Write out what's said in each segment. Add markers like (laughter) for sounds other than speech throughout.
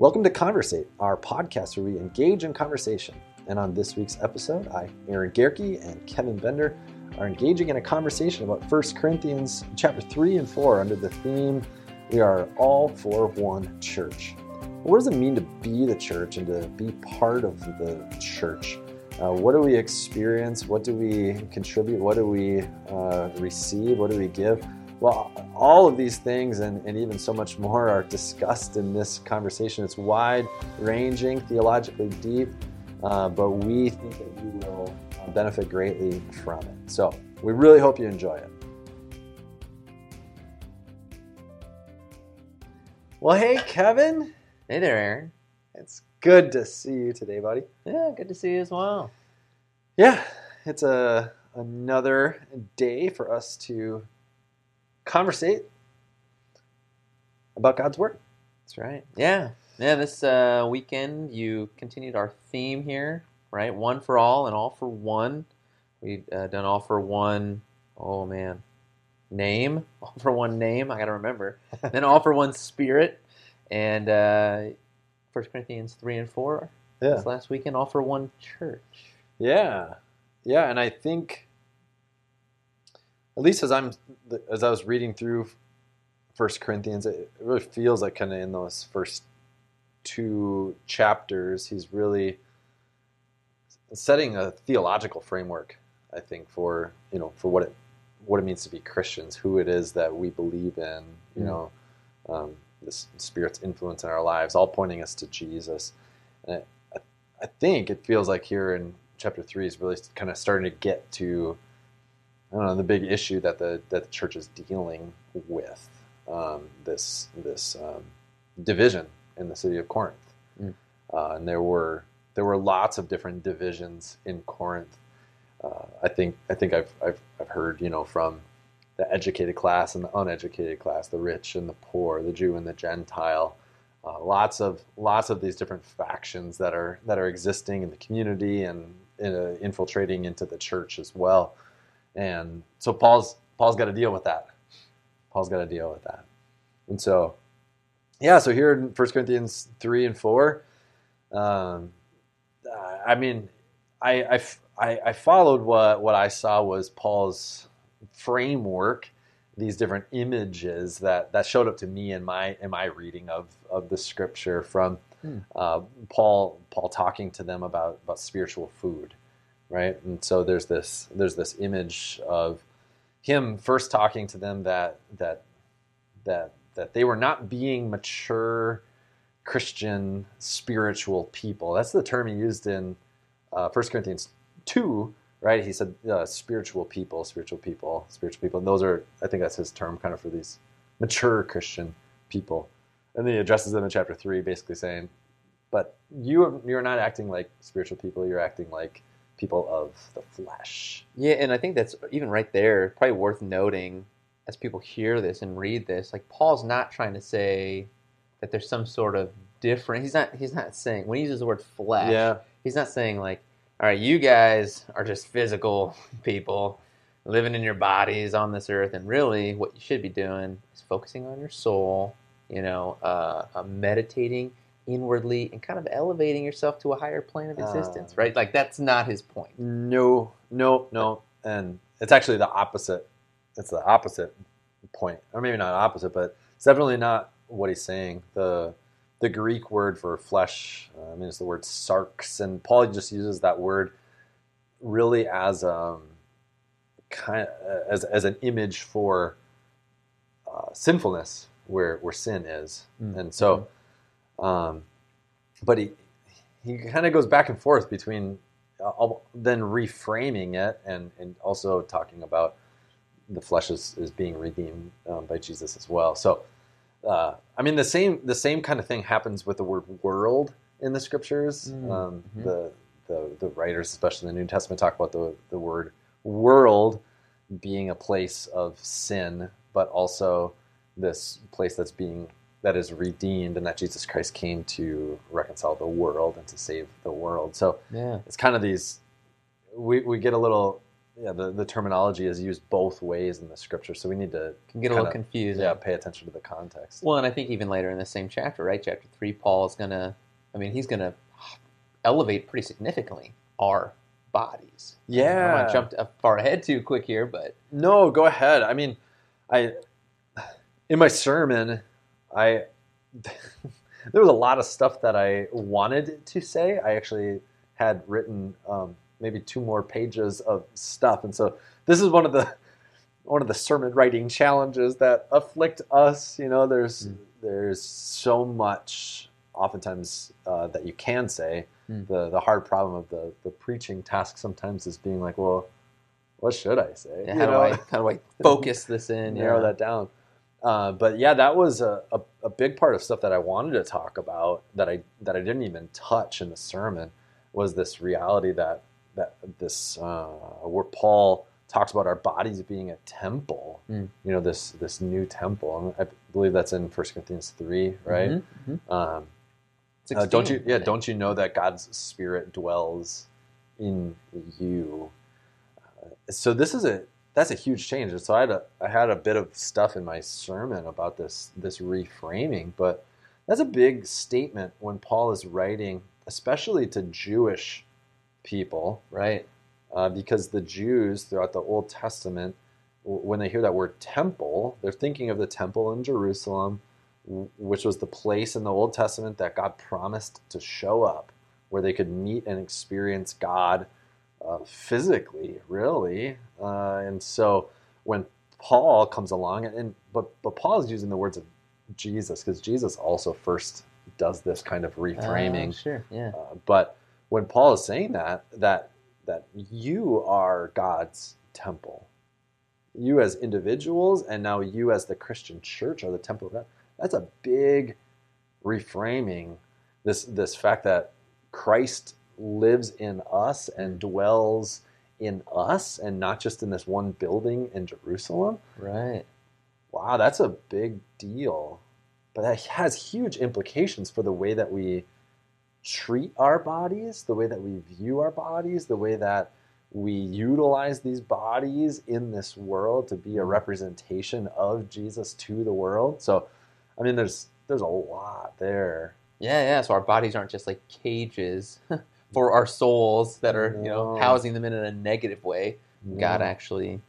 Welcome to Conversate, our podcast where we engage in conversation. And on this week's episode, I, Aaron Gerke, and Kevin Bender are engaging in a conversation about 1 Corinthians chapter 3 and 4 under the theme, We Are All for One Church. What does it mean to be the church and to be part of the church? Uh, what do we experience? What do we contribute? What do we uh, receive? What do we give? Well, all of these things and, and even so much more are discussed in this conversation. It's wide ranging, theologically deep, uh, but we think that you will benefit greatly from it. So we really hope you enjoy it. Well, hey, Kevin. Hey there, Aaron. It's good to see you today, buddy. Yeah, good to see you as well. Yeah, it's a another day for us to conversate about God's word. That's right. Yeah, yeah. This uh, weekend you continued our theme here, right? One for all and all for one. We've uh, done all for one. Oh man, name (laughs) all for one name. I got to remember. (laughs) then all for one spirit, and uh, First Corinthians three and four. Yeah. This last weekend, all for one church. Yeah, yeah, and I think at least as I'm as I was reading through First Corinthians, it really feels like kind of in those first two chapters, he's really setting a theological framework. I think for you know for what it what it means to be Christians, who it is that we believe in, you Mm. know, um, this Spirit's influence in our lives, all pointing us to Jesus. And I, I, I think it feels like here in chapter three is really kind of starting to get to I don't know the big issue that the that the church is dealing with um, this this um, division in the city of Corinth, Mm. uh, and there were there were lots of different divisions in Corinth. Uh, I think I think I've, I've I've heard you know from the educated class and the uneducated class, the rich and the poor, the Jew and the Gentile. Uh, lots of lots of these different factions that are that are existing in the community and uh, infiltrating into the church as well. And so Paul's Paul's got to deal with that. Paul's got to deal with that. And so, yeah. So here in 1 Corinthians three and four, um, I mean, I, I I followed what what I saw was Paul's framework, these different images that that showed up to me in my in my reading of of the scripture from Hmm. uh, Paul Paul talking to them about about spiritual food, right? And so there's this there's this image of him first talking to them that that that that they were not being mature Christian spiritual people. That's the term he used in uh, 1 Corinthians 2, right? He said uh, spiritual people, spiritual people, spiritual people. And those are, I think that's his term kind of for these mature Christian people. And then he addresses them in chapter 3, basically saying, but you, you're not acting like spiritual people, you're acting like people of the flesh. Yeah, and I think that's even right there, probably worth noting as people hear this and read this. Like Paul's not trying to say that there's some sort of different. He's not. He's not saying when he uses the word flesh. Yeah. He's not saying like, all right, you guys are just physical (laughs) people living in your bodies on this earth, and really what you should be doing is focusing on your soul. You know, uh, uh, meditating inwardly and kind of elevating yourself to a higher plane of existence. Uh, right? Like that's not his point. No, no, no. And it's actually the opposite. It's the opposite point. Or maybe not opposite, but it's definitely not what he's saying. The the Greek word for flesh, uh, I mean, it's the word sarx, and Paul just uses that word really as um kind of, as as an image for uh, sinfulness, where where sin is, Mm. and so, um, but he he kind of goes back and forth between uh, then reframing it and and also talking about the flesh is, is being redeemed um, by Jesus as well. So, uh, I mean, the same the same kind of thing happens with the word world in the scriptures. Mm, Um, mhm. The the the writers, especially in the New Testament, talk about the the word world being a place of sin, but also this place that's being that is redeemed, and that Jesus Christ came to reconcile the world and to save the world. So Yeah. it's kind of these we, we get a little yeah, the, the terminology is used both ways in the scripture, so we need to Can get a little Kinda- confusing. yeah pay attention to the context. Well, and I think even later in the same chapter, right, chapter three, Paul is gonna. I mean, he's gonna elevate pretty significantly our bodies. Yeah. I don't want to jump far ahead too quick here, but No, go ahead. I mean, I in my sermon, I (laughs) there was a lot of stuff that I wanted to say. I actually had written um, maybe two more pages of stuff, and so this is one of the one of the sermon writing challenges that afflict us. You know, there's Mm. there's so much oftentimes uh, that you can say. Mm. The the hard problem of the the preaching task sometimes is being like, well, what should I say? how You do know? I how do I (laughs) focus this in? narrow yeah. that down. Uh, but yeah, that was a, a, a big part of stuff that I wanted to talk about that I that I didn't even touch in the sermon was this reality that that this uh, where Paul talks about our bodies being a temple. Mm. You know this this new temple. And I believe that's in 1 Corinthians three, right? Mhm, mhm. Um, uh, don't you? Yeah, don't you know that God's Spirit dwells in you? Uh, so this is a that's a huge change. And so I had a I had a bit of stuff in my sermon about this this reframing, but that's a big statement when Paul is writing, especially to Jewish people, right? uh, because the Jews throughout the Old Testament, when they hear that word temple, they're thinking of the temple in Jerusalem, which was the place in the Old Testament that God promised to show up, where they could meet and experience God uh, physically, really. Uh, and so when Paul comes along, and but but Paul is using the words of Jesus because Jesus also first does this kind of reframing. Uh, sure, yeah. Uh, but when Paul is saying that, that that you are God's temple, you as individuals, and now you as the Christian church are the temple of God. That's a big reframing. This this fact that Christ lives in us and dwells in us, and not just in this one building in Jerusalem. Right. Wow, that's a big deal. But that has huge implications for the way that we treat our bodies, the way that we view our bodies, the way that we utilize these bodies in this world to be a mm-hmm. representation of Jesus to the world. So, I mean, there's there's a lot there. Yeah, yeah. So our bodies aren't just like cages (laughs) for our souls that are, you know, housing them in a negative way. God actually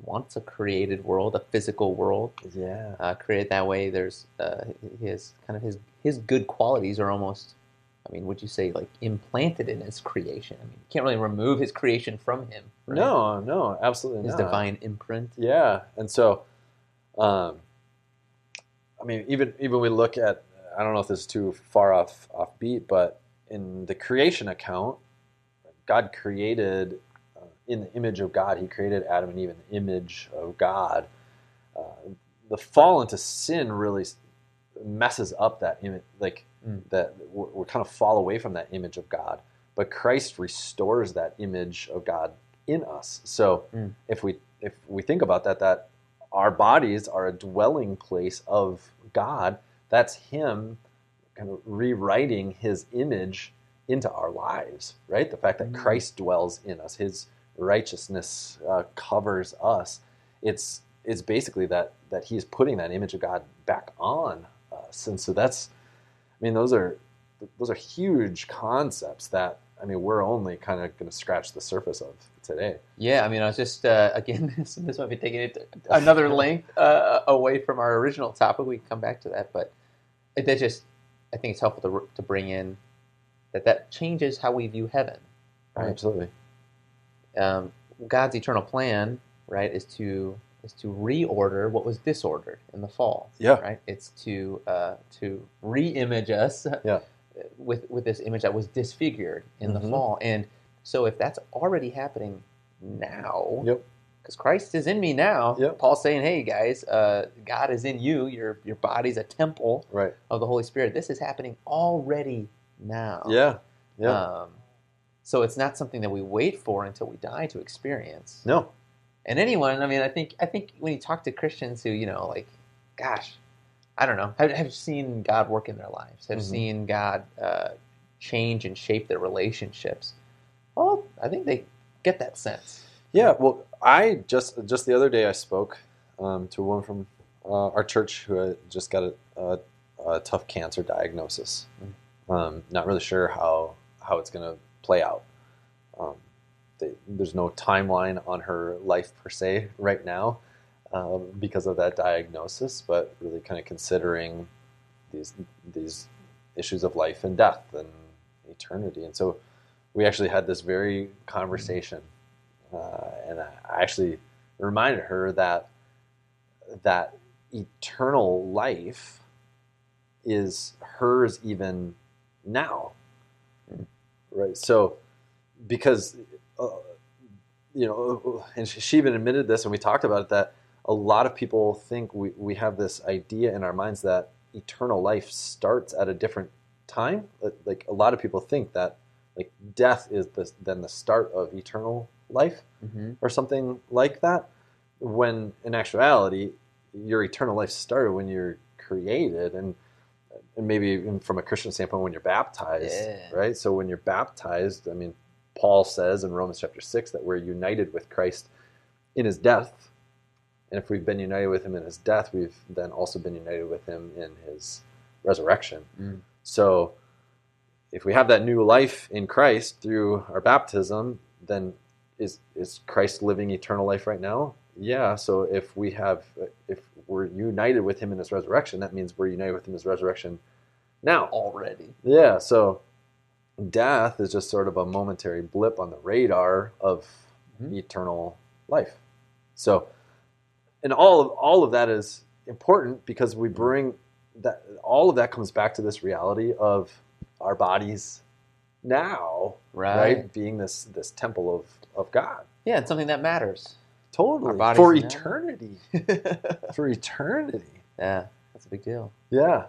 wants a created world, a physical world, yeah, uh, created that way. There's uh, his kind of his his good qualities are almost, I mean, would you say like implanted in his creation? I mean, you can't really remove his creation from him. right? no, no, absolutely his not. divine imprint. Yeah, and so, um, I mean, even even we look at I don't know if this is too far off off beat, but in the creation account, God created uh, in the image of God. He created Adam and Eve in the image of God. Uh, the fall into sin really messes up that image, like Mm. that we kind of fall away from that image of God. But Christ restores that image of God in us. So Mm. if we if we think about that, that our bodies are a dwelling place of God. That's Him kind of rewriting His image into our lives, right? The fact that Mm. Christ dwells in us, His righteousness uh, covers us. It's it's basically that that He's putting that image of God back on us, and so that's, I mean, those are those are huge concepts that I mean we're only kind of going to scratch the surface of today. Yeah, I mean, I was just uh, again, (laughs) this, this might be taking it another (laughs) length uh, away from our original topic. We can come back to that, but it, that just, I think it's helpful to to bring in that that changes how we view heaven. Right. Absolutely. Um, God's eternal plan, right, is to is to reorder what was disordered in the fall. Yeah. Right. It's to uh, to re-image us. (laughs) Yeah. With with this image that was disfigured in the Mhm. fall, and so if that's already happening now, Yep. Because Christ is in me now. Yep. Paul's saying, "Hey guys, uh, God is in you. Your your body's a temple Right. of the Holy Spirit. This is happening already now. Yeah. Yeah. Um, so it's not something that we wait for until we die to experience. no. And anyone, I mean, I think I think when you talk to Christians who you know, like, gosh, I don't know, have, have seen God work in their lives, have Mhm. seen God uh, change and shape their relationships. Well, I think they get that sense. Yeah, well, I just just the other day I spoke um, to a woman from uh, our church who just got a, a, a tough cancer diagnosis. Um, not really sure how how it's going to play out. Um, they, there's no timeline on her life per se right now um, because of that diagnosis, but really kind of considering these these issues of life and death and eternity. And so we actually had this very conversation, uh, and I actually reminded her that that eternal life is hers even now, right? So because uh, you know, and she, even admitted this, and we talked about it that a lot of people think we, we have this idea in our minds that eternal life starts at a different time. Like a lot of people think that like death is the, then the start of eternal life Mm-hmm. or something like that. When in actuality, your eternal life started when you're created, and, and maybe even from a Christian standpoint, when you're baptized, Yeah. right? So when you're baptized, I mean, Paul says in Romans chapter six that we're united with Christ in His death, and if we've been united with Him in His death, we've then also been united with Him in His resurrection. Mm. So if we have that new life in Christ through our baptism, then is is Christ living eternal life right now? Yeah. So if we have if we're united with him in his resurrection, that means we're united with him in his resurrection now. Already. Yeah. So death is just sort of a momentary blip on the radar of Mhm. eternal life. So and all of all of that is important because we bring that all of that comes back to this reality of our bodies now Right. right, being this this temple of of god Yeah, it's something that matters. totally for eternity (laughs) for eternity Yeah, that's a big deal. yeah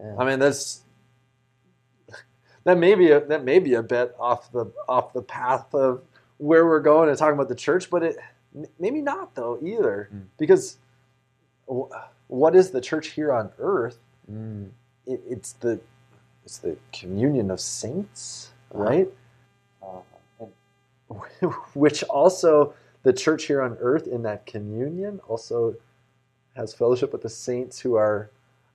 Yeah. i mean that's that may be a that may be a bit off the off the path of where we're going and talking about the church but it maybe not though either Mm. because what is the church here on earth Mm. it, it's the it's the communion of saints, right? Uh, and, (laughs) which also the church here on earth in that communion also has fellowship with the saints who are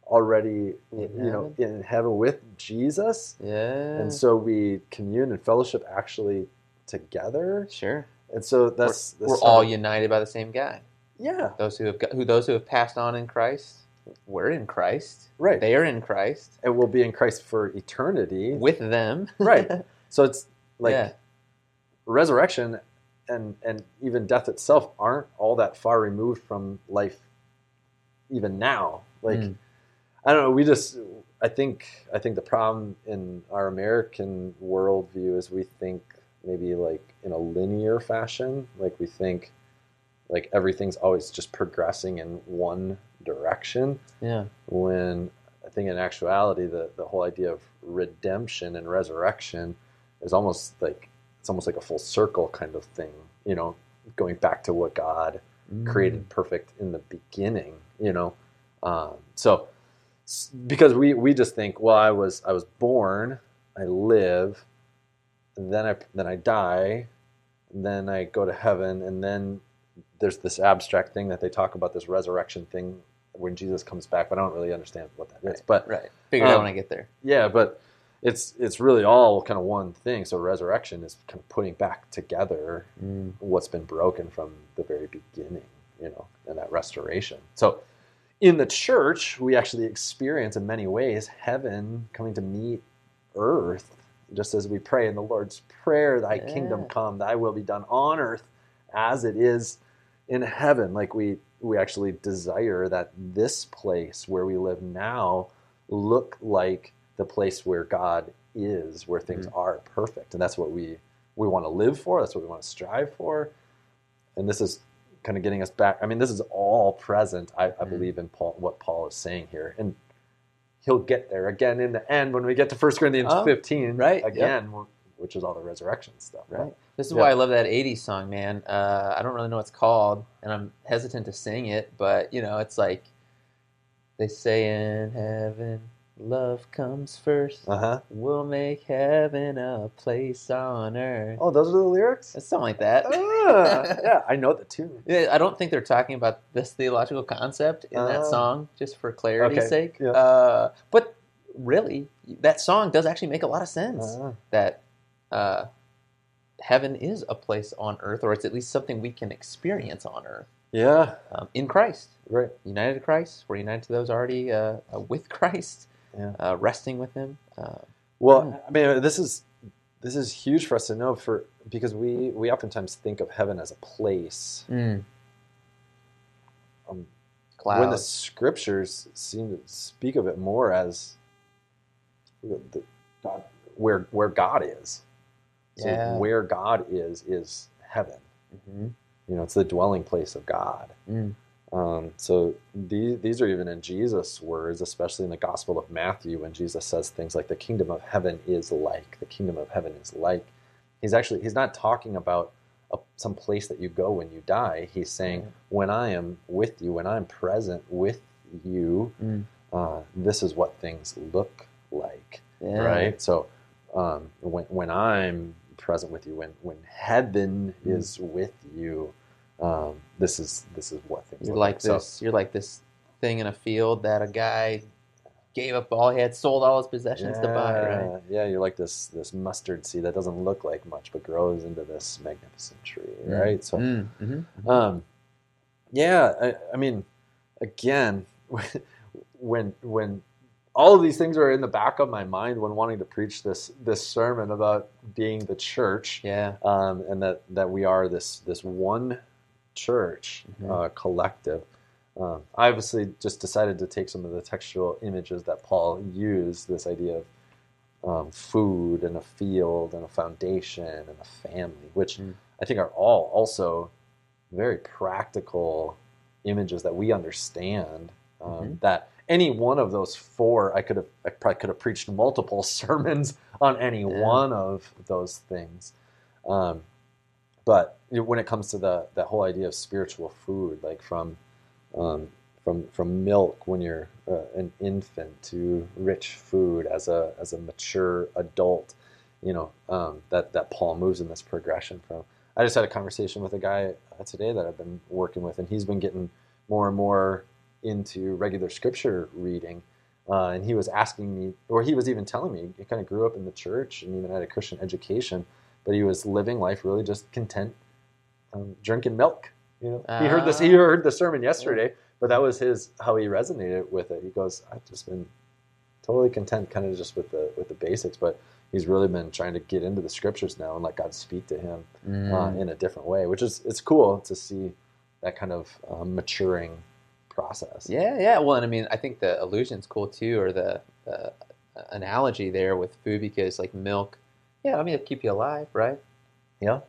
already In you know in heaven with Jesus, Yeah. and so we commune and fellowship actually together, sure. and so that's, we're, that's we're all united by the same guy. yeah Those who have got, who those who have passed on in Christ, we're in Christ. right, They are in Christ and we'll be in Christ for eternity, with them. (laughs) Right. So it's like yeah. resurrection and and even death itself aren't all that far removed from life even now like Mm. i don't know we just i think i think the problem in our american worldview is we think maybe like in a linear fashion like we think like everything's always just progressing in one direction Yeah. when I think in actuality the, the whole idea of redemption and resurrection is almost like it's almost like a full circle kind of thing, you know, going back to what God Mm. created perfect in the beginning, you know. Um, so because we, we just think, well, I was I was born, I live, and then I then I die, then I go to heaven, and then there's this abstract thing that they talk about this resurrection thing when Jesus comes back, but I don't really understand what that is. Right. But Right. Figure it out Um, when I get there. yeah, but it's it's really all kind of one thing. So resurrection is kind of putting back together Mm. what's been broken from the very beginning, you know, and that restoration. So in the church, we actually experience in many ways heaven coming to meet earth, just as we pray in the Lord's Prayer, Thy kingdom come, Thy will be done on earth as it is in heaven. Like we we actually desire that this place where we live now look like the place where God is, where things are perfect, and that's what we we want to live for. That's what we want to strive for. And this is kind of getting us back. I mean, this is all present. I, I Mhm. believe in Paul, what Paul is saying here, and he'll get there again in the end when we get to 1 Corinthians Oh, 15, right, again, yep. Which is all the resurrection stuff, Right. This is Yeah. why I love that '80s song, man. Uh, I don't really know what it's called, and I'm hesitant to sing it, but you know, it's like they say in heaven Love comes first. Uh huh. We'll make heaven a place on earth. Oh, those are the lyrics. It's something like that. ah, yeah, I know the tune. (laughs) Yeah, I don't think they're talking about this theological concept in that Oh. song, just for clarity's Okay, sake. yeah. Uh, but really, that song does actually make a lot of sense. Ah, That uh, heaven is a place on earth, or it's at least something we can experience on earth yeah, um, in Christ. right. United to Christ, we're united to those already uh, uh, with Christ, Yeah. uh, resting with Him. Uh, Well, I mean, this is this is huge for us to know for because we we oftentimes think of heaven as a place. Um, clouds. when the scriptures seem to speak of it more as the, the God, where where God is. So Yeah. where God is is heaven. Mhm. You know, it's the dwelling place of God. Mm. Um, so these these are even in Jesus' words, especially in the Gospel of Matthew, when Jesus says things like "the kingdom of heaven is like," "the kingdom of heaven is like." He's actually he's not talking about a, some place that you go when you die. He's saying, Yeah. "When I am with you, when I'm present with you, Mm. uh, this is what things look like." Yeah. Right. So um, when when I'm present with you, when when heaven Mm. is with you, um, this is this is what things You're look like So- this. You're like this thing in a field that a guy gave up all he had, sold all his possessions to buy. Right. Yeah, Yeah, you're like this this mustard seed that doesn't look like much, but grows into this magnificent tree, Mm. right? So, Mm, mhm, mhm. um, yeah, I, I mean, again, (laughs) when when all of these things are in the back of my mind when wanting to preach this this sermon about being the church, yeah. um, and that that we are this this one church Mhm. uh, collective. Um, I obviously just decided to take some of the textual images that Paul used. This idea of um, food and a field and a foundation and a family, which Mm. I think are all also very practical images that we understand. Um, Mhm. That any one of those four, I could have, I probably could have preached multiple (laughs) sermons on any Yeah. one of those things. Um, but when it comes to the that whole idea of spiritual food, like from um, from from milk when you're uh, an infant to rich food as a as a mature adult, you know um, that that Paul moves in this progression from. I just had a conversation with a guy uh, today that I've been working with, and he's been getting more and more into regular scripture reading. Uh, and he was asking me, or he was even telling me, he kind of grew up in the church and even had a Christian education, but he was living life really just content, um, drinking milk. You know, he heard this. He Ah. heard the sermon yesterday, but that was his how he resonated with it. He goes, "I've just been totally content, kind of just with the with the basics." But he's really been trying to get into the scriptures now and let God speak to him uh, Mm. in a different way, which is it's cool to see that kind of um, maturing process. Yeah, yeah. Well, and I mean, I think the illusion's cool too, or the, the analogy there with food, because like milk, yeah, I mean, it'll keep you alive, right? Yeah.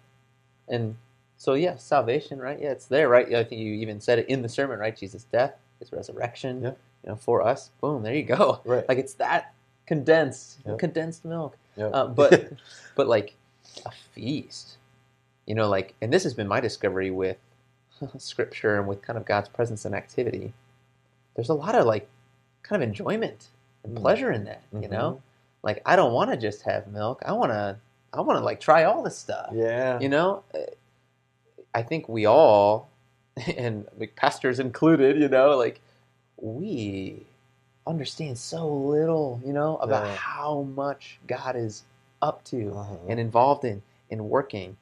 And so, yeah, salvation, right? Yeah, it's there, right? I think you even said it in the sermon, right? Jesus' death, His resurrection, Yeah. you know, for us. Boom, there you go. Right. Like it's that condensed, Yeah. condensed milk. Yeah. Uh, but (laughs) but like a feast, you know, like, and this has been my discovery with (laughs) scripture and with kind of God's presence and activity. There's a lot of like kind of enjoyment and Mm. pleasure in that, you Mhm. know. Like I don't want to just have milk. I want to. I want to like try all the stuff. yeah. You know, Uh, I think we all, (laughs) and like pastors included, you know, like we understand so little, you know, about Yeah. how much God is up to Uh-huh. and involved in in working.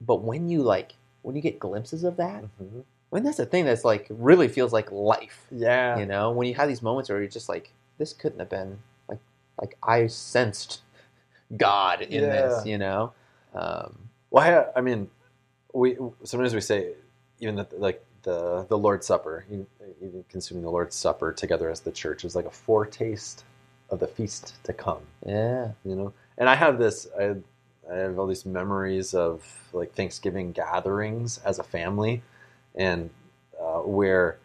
But when you like when you get glimpses of that, Mhm. when that's the thing that's like really feels like life. Yeah. You know, when you have these moments where you're just like, this couldn't have been like like I sensed God in this, you know. Um, Well, I, I mean, we sometimes we say even that like the the Lord's Supper, you- even consuming the Lord's Supper together as the church is like a foretaste of the feast to come. yeah. You know, and I have this. I, I have all these memories of like Thanksgiving gatherings as a family, and uh, where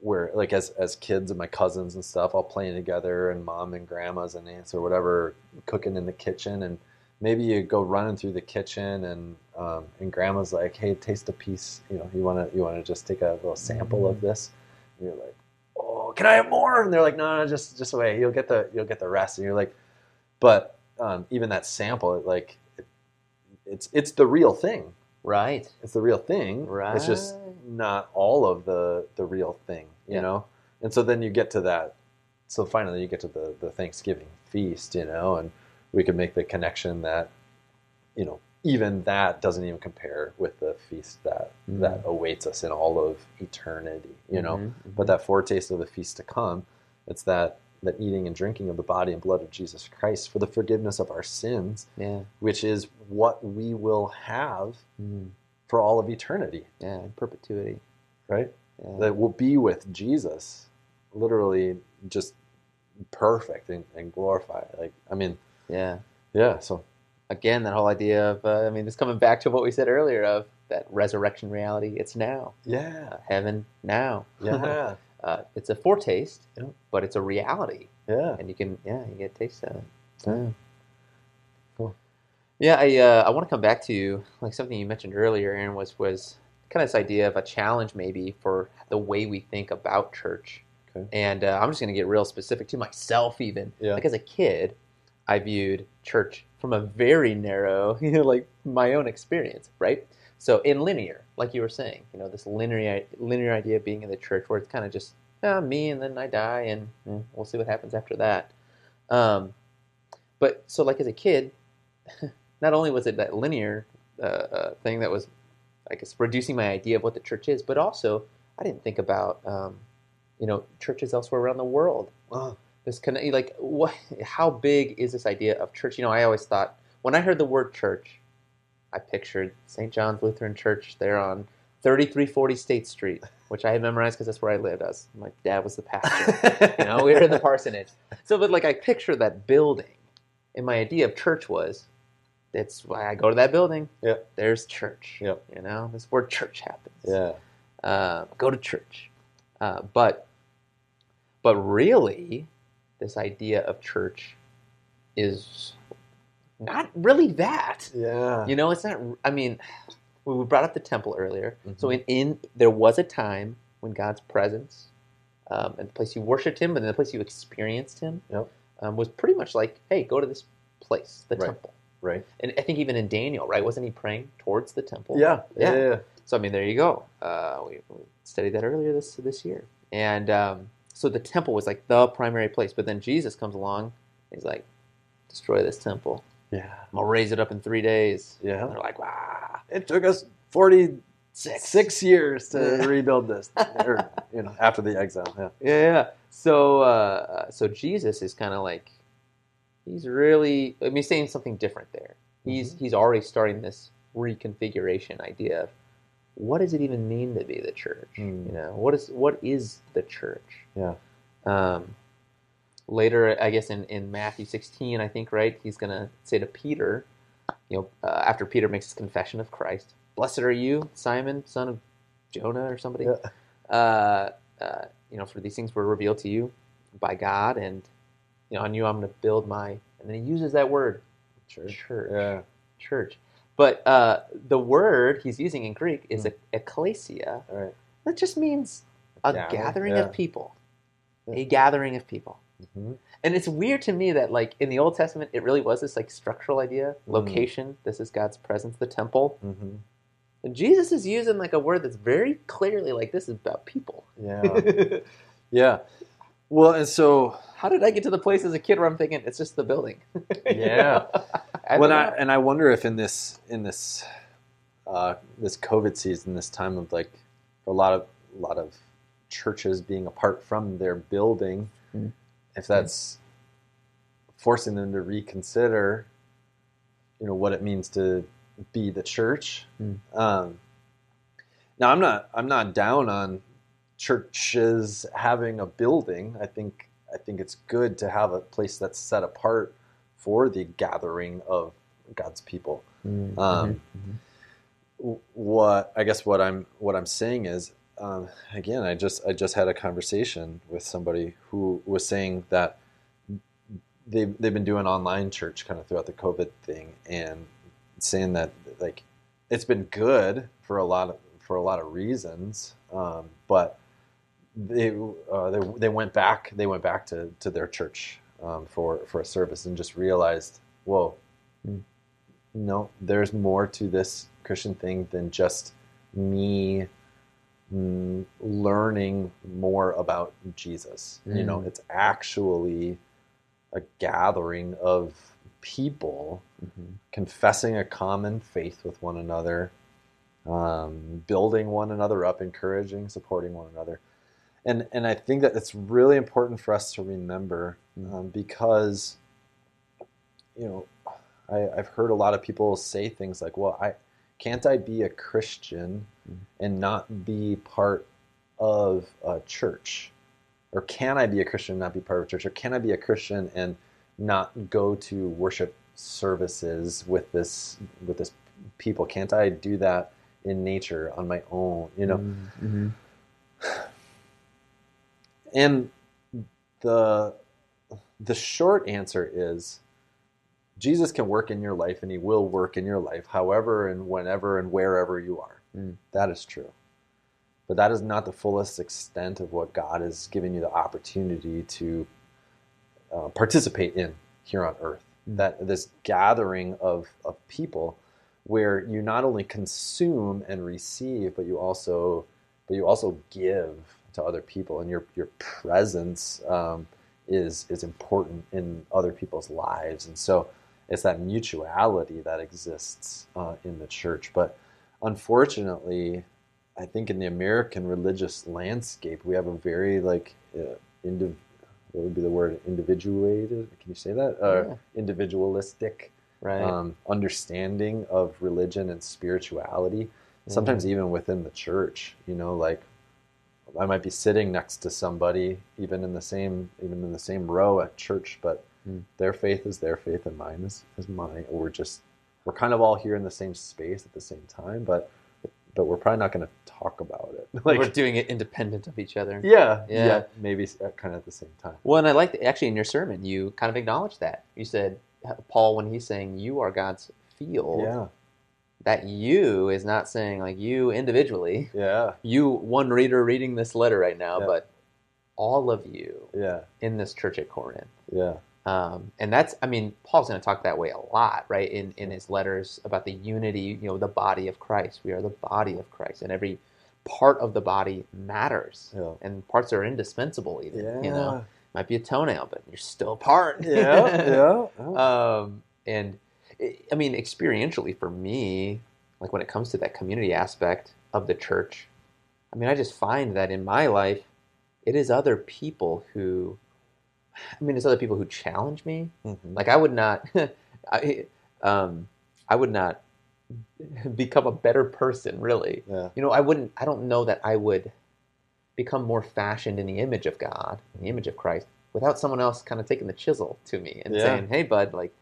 where like as as kids and my cousins and stuff all playing together and mom and grandmas and aunts or whatever cooking in the kitchen and maybe you go running through the kitchen and um, and grandma's like hey taste a piece you know you want to you want to just take a little sample of this and you're like oh can I have more? And they're like, no, no, just just wait. You'll get the you'll get the rest. And you're like, but um, even that sample, it, like, it's it's the real thing. Right. It's the real thing. Right. It's just not all of the the real thing, you Yeah. know. And so then you get to that. So finally, you get to the the Thanksgiving feast, you know, and we can make the connection that, you know, even that doesn't even compare with the feast that Mhm. that awaits us in all of eternity, you know. Mhm, But that foretaste of the feast to come, it's that that eating and drinking of the body and blood of Jesus Christ for the forgiveness of our sins, Yeah. which is what we will have Mhm. for all of eternity, Yeah. In perpetuity. right? Yeah. That will be with Jesus, literally just perfect and, and glorified. Like, I mean, yeah. yeah. So Again, that whole idea of, uh, I mean, it's coming back to what we said earlier of that resurrection reality. It's now. yeah, heaven now. yeah, (laughs) uh, it's a foretaste, Yeah. but it's a reality, yeah. and you can, yeah, you get a taste of it. Yeah. Cool. Yeah, I uh, I want to come back to you, like something you mentioned earlier, Aaron, was was kind of this idea of a challenge maybe for the way we think about church. Okay. And uh, I'm just going to get real specific to myself, even Yeah. like as a kid, I viewed church from a very narrow, you (laughs) know, like my own experience, right? So in linear, like you were saying, you know, this linear linear idea of being in the church where it's kind of just ah, me and then I die and eh, we'll see what happens after that. Um, but so like as a kid, (laughs) not only was it that linear uh, uh, thing that was, I guess, reducing my idea of what the church is, but also I didn't think about, um, you know, churches elsewhere around the world Oh, this kind like what (laughs) how big is this idea of church you know i always thought when i heard the word church i pictured st john's lutheran church there on 3340 state street which i had memorized because that's where i lived. As my dad was the pastor. You know we were in the (laughs) parsonage. So but like i pictured that building and my idea of church was that's why i go to that building. Yep. there's church Yep. you know? This is where church happens. Yeah, uh, go to church. Uh, but but really, this idea of church is not really that. yeah. You know, it's not. I mean, (sighs) we brought up the temple earlier. So Mhm. in, in there was a time when God's presence um, and the place you worshipped Him, and the place you experienced Him, Yep. um, was pretty much like, hey, go to this place, the Right. temple. Right. And I think even in Daniel, right, wasn't he praying towards the temple? Yeah. Yeah. Yeah. yeah. So I mean, there you go. Uh, we, we studied that earlier this this year, and um, so the temple was like the primary place. But then Jesus comes along. He's like, destroy this temple. Yeah. I'm gonna raise it up in three days. Yeah. And they're like, wow, It took us forty-six six. years to Yeah. rebuild this, (laughs) or you know, after the exile. Yeah. Yeah, yeah. So uh, so Jesus is kind of like, he's really. I mean, he's saying something different there. He's he's already starting this reconfiguration idea of what does it even mean to be the church? Hmm. You know, what is what is the church? Yeah. Um, later, I guess in, in Matthew 16, I think, right, he's going to say to Peter, you know, uh, after Peter makes his confession of Christ, Blessed are you, Simon, son of Jonah or somebody. Yeah. Uh, uh, you know, for these things were revealed to you by God, and, you know, on you I'm going to build my, and then he uses that word, Church. church. Yeah. Church. But uh, the word he's using in Greek is Hmm. ecclesia. Right. That just means a Gathering, gathering yeah. of people. A gathering of people. Mhm. And it's weird to me that like in the Old Testament it really was this like structural idea, Mm. location, this is God's presence, the temple. Mhm. And Jesus is using like a word that's very clearly like this is about people. Yeah. (laughs) yeah. Well, and so How did I get to the place as a kid where I'm thinking it's just the building? (laughs) Yeah. I when I and I wonder if in this in this uh, this COVID season, this time of like a lot of a lot of churches being apart from their building, Mm. If that's forcing them to reconsider, you know, what it means to be the church. Mm. Um, now, I'm not I'm not down on churches having a building. I think I think it's good to have a place that's set apart for the gathering of God's people. Mm, Um, mhm, What I guess what I'm what I'm saying is, um, again, I just I just had a conversation with somebody who was saying that they they've been doing online church kind of throughout the COVID thing, and saying that like it's been good for a lot of for a lot of reasons, um, but they, uh, they they went back they went back to, to their church um, for for a service and just realized, whoa, Hmm. no, there's more to this Christian thing than just me mm, learning more about Jesus. You know, Mm. it's actually a gathering of people Mhm. confessing a common faith with one another, um, building one another up, encouraging, supporting one another. And, and I think that it's really important for us to remember Mm. um, because, you know, I, I've heard a lot of people say things like, well, I can't I be a Christian Mm. And not be part of a church? Or can I be a Christian and not be part of a church? Or can I be a Christian and not go to worship services with this with this people? Can't I do that in nature on my own? You know, Mhm. and the the short answer is Jesus can work in your life and he will work in your life however and whenever and wherever you are. Mm. That is true. But that is not the fullest extent of what God is giving you the opportunity to uh, participate in here on earth. Mm. That this gathering of, of people where you not only consume and receive, but you also but you also give to other people, and your your presence um, is is important in other people's lives, and so it's that mutuality that exists uh, in the church. But unfortunately, I think in the American religious landscape, we have a very like uh, indiv- what would be the word individuated? Can you say that? Uh, Yeah. Individualistic Right. um, understanding of religion and spirituality. Sometimes even within the church, you know, like I might be sitting next to somebody, even in the same even in the same row at church, but Mm. their faith is their faith and mine is, is mine. Or we're just we're kind of all here in the same space at the same time, but but we're probably not going to talk about it. (laughs) Like, We're doing it independent of each other. yeah, Yeah. yeah, maybe uh, kind of at the same time. Well, and I like actually in your sermon, you kind of acknowledged that. You said, uh, Paul, when he's saying you are God's field, Yeah, that you is not saying like you individually, yeah, you one reader reading this letter right now, Yeah. but all of you yeah, in this church at Corinth. yeah, Um, and that's, I mean, Paul's going to talk that way a lot, right? In in his letters about the unity, you know, the body of Christ. We are the body of Christ, and every part of the body matters, yeah. and parts are indispensable. Even, Yeah, you know, might be a toenail, but you're still a part. yeah, yeah. (laughs) um, and I- I mean, experientially for me, like when it comes to that community aspect of the church, I mean, I just find that in my life, it is other people who, I mean, it's other people who challenge me. Mhm. Like I would not, (laughs) I, um, I would not become a better person, really. yeah, You know, I wouldn't. I don't know that I would become more fashioned in the image of God, in the image of Christ, without someone else kind of taking the chisel to me and Yeah. saying, "Hey, bud, like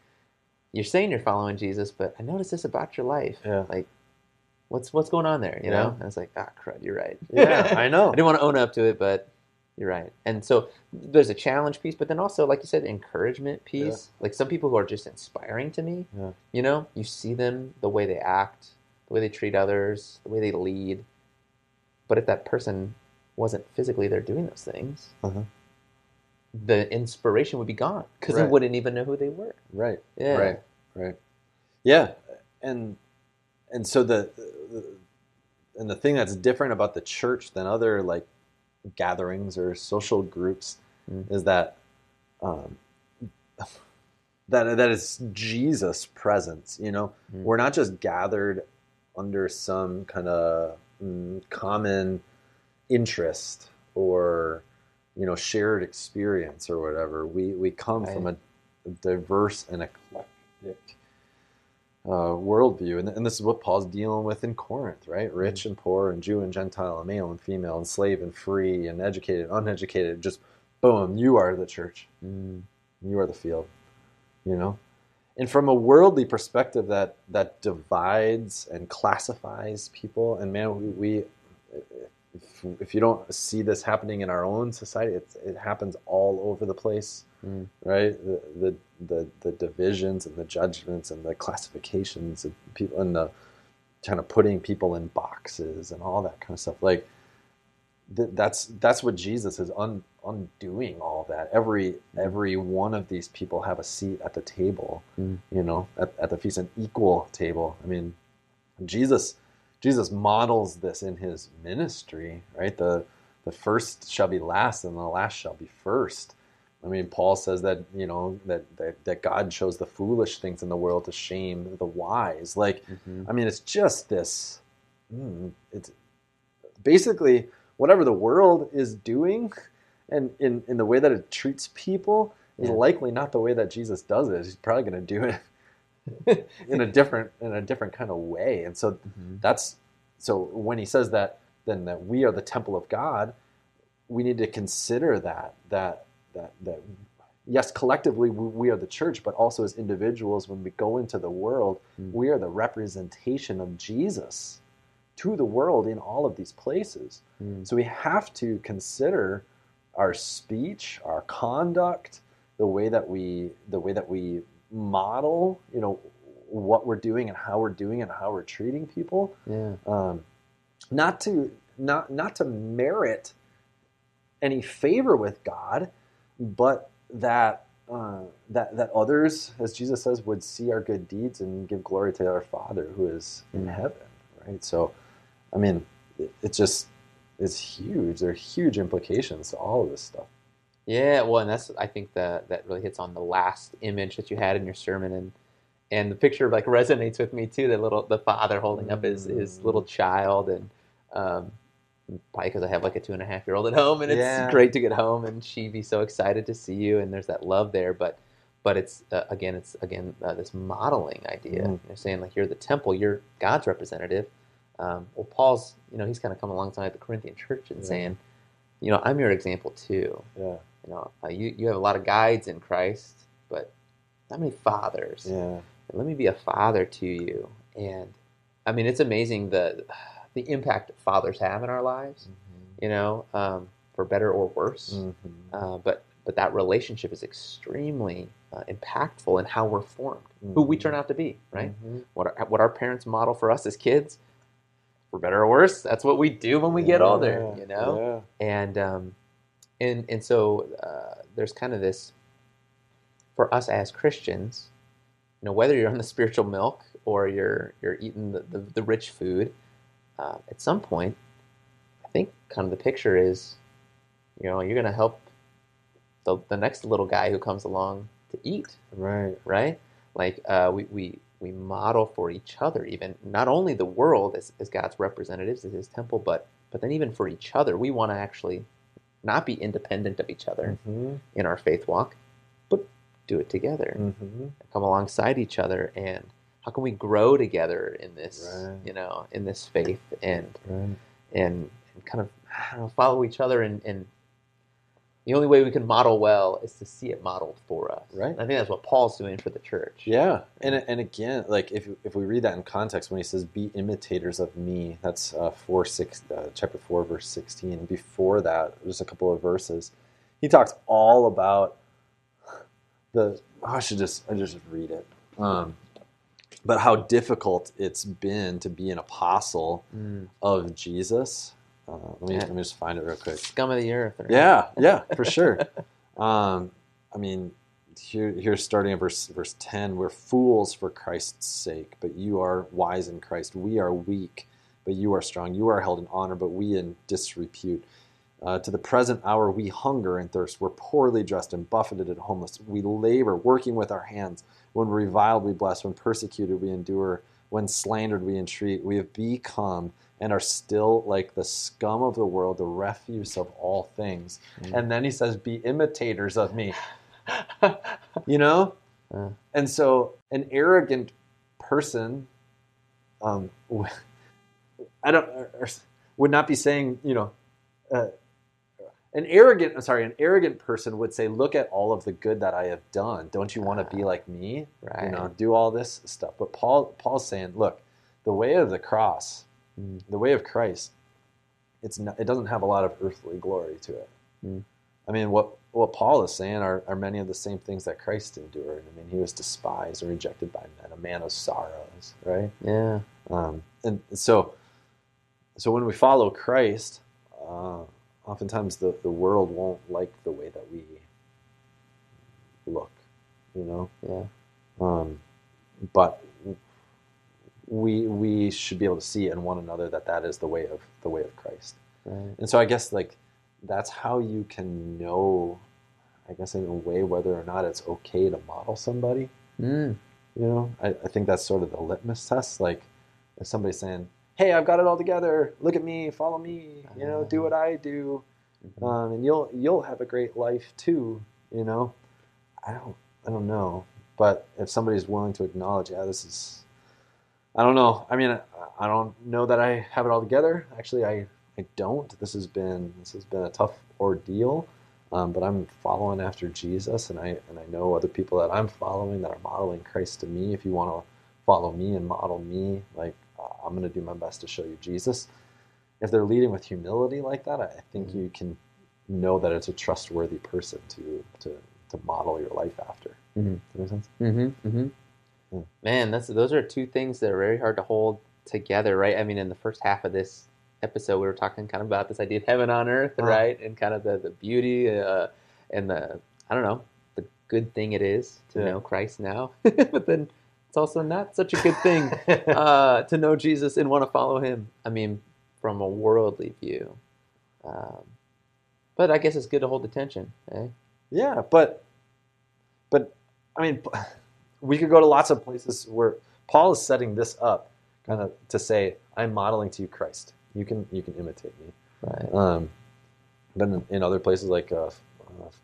you're saying you're following Jesus, but I noticed this about your life. Yeah. Like, what's what's going on there? You Yeah. know?" And I was like, "Ah, crud, you're right. yeah. (laughs) I know. I didn't want to own up to it, but you're right. And so there's a challenge piece, but then also, like you said, encouragement piece. Like some people who are just inspiring to me. Yeah. You know, you see them, the way they act, the way they treat others, the way they lead. But if that person wasn't physically there doing those things, Uh-huh. the inspiration would be gone because they wouldn't even know who they were. Right. Yeah. Right. Right. Yeah. And and so the, the and the thing that's different about the church than other like gatherings or social groups Mm. is that um, (laughs) that that is Jesus' presence. You know, Mm. we're not just gathered under some kind of mm, common interest or you know shared experience or whatever. We we come from a diverse and eclectic uh, worldview, and, and this is what Paul's dealing with in Corinth, right? Rich and poor, and Jew and Gentile, and male and female, and slave and free, and educated, uneducated. Just boom, you are the church. Mm. You are the field. You know, and from a worldly perspective, that that divides and classifies people. And man, we, we if, if you don't see this happening in our own society, it's, it happens all over the place Mm. right? The, the the the divisions and the judgments and the classifications of people and the kind of putting people in boxes and all that kind of stuff. Like th- that's that's what Jesus is un- undoing all that. Every every one of these people have a seat at the table, Mm. you know, at, at the feast, an equal table. I mean, Jesus Jesus models this in his ministry, right? The the first shall be last, and the last shall be first. I mean, Paul says that you know that that, that God chose the foolish things in the world to shame the wise. Like, Mhm. I mean, it's just this. Mm, it's basically whatever the world is doing, and in in the way that it treats people is Yeah. likely not the way that Jesus does it. He's probably going to do it (laughs) in a different in a different kind of way. And so Mhm. that's so when he says that then that we are the temple of God, we need to consider that that that that yes, collectively we, are the church, but also as individuals when we go into the world, Mm. we are the representation of Jesus to the world in all of these places. Mm. So we have to consider our speech, our conduct, the way that we the way that we model, you know, what we're doing and how we're doing and how we're treating people. Yeah. Um, not to not not to merit any favor with God, but that uh, that that others, as Jesus says, would see our good deeds and give glory to our Father who is in Mm. heaven. Right. So, I mean, it, it just it's huge. There are huge implications to all of this stuff. Yeah, well, and that's I think that that really hits on the last image that you had in your sermon, and and the picture like resonates with me too. The little the father holding up his his Mm. little child, and um, probably because I have like a two and a half year old at home, and it's Yeah. great to get home and she be so excited to see you, and there's that love there. But but it's uh, again it's again uh, this modeling idea. Mm. You're saying like you're the temple, you're God's representative. Um, well, Paul's you know he's kind of come alongside the Corinthian church and Yeah. saying, you know, I'm your example too. Yeah. You know, uh, you you have a lot of guides in Christ, but not many fathers. Yeah. Let me be a father to you, and I mean, it's amazing the the impact fathers have in our lives. You know, um, for better or worse. Mhm. Uh, but but that relationship is extremely uh, impactful in how we're formed, who we Mhm. turn out to be. Right? Mhm. What our, what our parents model for us as kids, for better or worse, that's what we do when we get older. Yeah. You know and um, and and so uh, there's kind of this for us as Christians, you know, whether you're on the spiritual milk or you're you're eating the, the, the rich food, uh, at some point, I think kind of the picture is, you know, you're going to help the the next little guy who comes along to eat, Right. right? Like uh, we we we model for each other, even not only the world as, as God's representatives as His temple, but but then even for each other, we want to actually not be independent of each other Mhm. in our faith walk, but do it together, Mhm. come alongside each other, and how can we grow together in this, Right. you know, in this faith, and Right. and, and kind of I don't know, follow each other, and, and the only way we can model well is to see it modeled for us. Right. And I think that's what Paul's doing for the church. Yeah, and and again, like if if we read that in context, when he says "be imitators of me," that's uh, four six, uh, chapter four, verse sixteen. Before that, just a couple of verses, he talks all about the. Oh, I should just I just read it. Um, but how difficult it's been to be an apostle Mm. of Jesus. Uh, let me Yeah. let me just find it real quick. Scum of the earth. right? Yeah, yeah, (laughs) for sure. um, I mean, here, here, starting at verse verse ten, we're fools for Christ's sake, but you are wise in Christ. We are weak, but you are strong. You are held in honor, but we in disrepute. Uh, to the present hour, we hunger and thirst. We're poorly dressed and buffeted and homeless. We labor, working with our hands. When reviled, we bless. When persecuted, we endure. When slandered, we entreat. We have become and are still like the scum of the world, the refuse of all things. Mm. And then he says, Be imitators of me. (laughs) You know? Uh. And so an arrogant person, um, (laughs) I don't, would not be saying, you know, uh, an arrogant, sorry, an arrogant person would say, Look at all of the good that I have done. Don't you want to be like me? right. You know, do all this stuff. But Paul, Paul's saying, Look, the way of the cross, Mm. the way of Christ, it's not, it doesn't have a lot of earthly glory to it. Mm. I mean, what what Paul is saying are, are many of the same things that Christ endured. I mean, he was despised and rejected by men, a man of sorrows, right? Yeah. Um, and so, so when we follow Christ, uh, oftentimes the, the world won't like the way that we look, you know. Yeah. Um, but we we should be able to see in one another that that is the way of the way of Christ. Right. And so I guess like that's how you can know, I guess in a way whether or not it's okay to model somebody. Mm. You know, I, I think that's sort of the litmus test. Like if somebody's saying, "Hey, I've got it all together. Look at me. Follow me. You know, do what I do, Mhm. um, and you'll you'll have a great life too." You know, I don't I don't know, but if somebody's willing to acknowledge, yeah, this is, I don't know. I mean, I, don't know that I have it all together. Actually, I I don't. This has been this has been a tough ordeal. Um, but I'm following after Jesus, and I and I know other people that I'm following that are modeling Christ to me. If you want to follow me and model me, like I'm going to do my best to show you Jesus. If they're leading with humility like that, I think Mhm. you can know that it's a trustworthy person to to to model your life after. Mhm. Does that make sense? Mm-hmm, mm-hmm. Yeah. Man, that's those are two things that are very hard to hold together, right? I mean, in the first half of this episode, we were talking kind of about this idea of heaven on earth, Uh-huh. right? And kind of the the beauty uh, and the I don't know the good thing it is to Yeah. know Christ now, (laughs) but then it's also not such a good thing (laughs) uh, to know Jesus and want to follow Him. I mean, from a worldly view. Um, but I guess it's good to hold attention, eh? Yeah, but but I mean, (laughs) we could go to lots of places where Paul is setting this up, kind of to say, "I'm modeling to you Christ. You can you can imitate me." Right. Um, but in, in other places like uh,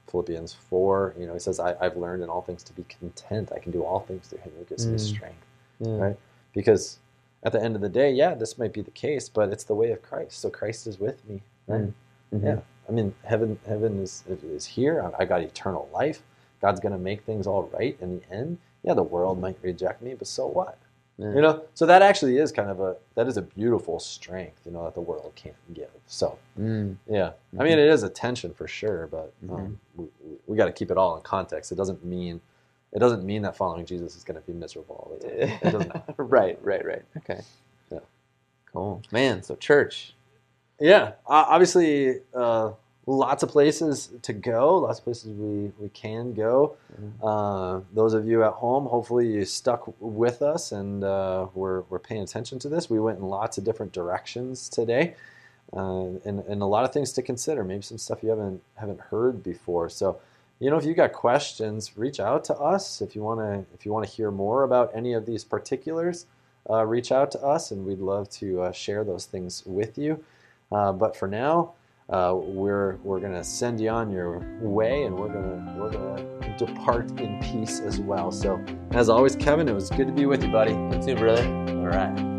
Philippians four, you know, he says, I, "I've learned in all things to be content. I can do all things through Him who gives me Mm. strength." Yeah. Right. Because at the end of the day, yeah, this might be the case, but it's the way of Christ. So Christ is with me. Right. Mm. Mhm. Yeah, I mean, heaven, heaven is is here. I I got eternal life. God's gonna make things all right in the end. Yeah, the world might reject me, but so what? Yeah. You know. So that actually is kind of a that is a beautiful strength, you know, that the world can't give. So Mm. yeah, I mean, it is a tension for sure, but um, we, we, we got to keep it all in context. It doesn't mean it doesn't mean that following Jesus is going to be miserable all the time. It does not. (laughs) right, right, right. Okay. Yeah. Cool. Man, so church. Yeah, uh, obviously, uh, lots of places to go. Lots of places we we can go. Uh, those of you at home, hopefully you stuck with us and uh, we're, we're paying attention to this. We went in lots of different directions today, uh, and, and a lot of things to consider. Maybe some stuff you haven't haven't heard before. So, you know, if you got questions, reach out to us. If you want to if you want to hear more about any of these particulars, uh, reach out to us, and we'd love to uh, share those things with you. Uh, but for now, uh, we're we're gonna send you on your way, and we're gonna we're gonna depart in peace as well. So, as always, Kevin, it was good to be with you, buddy. You too, brother. All right.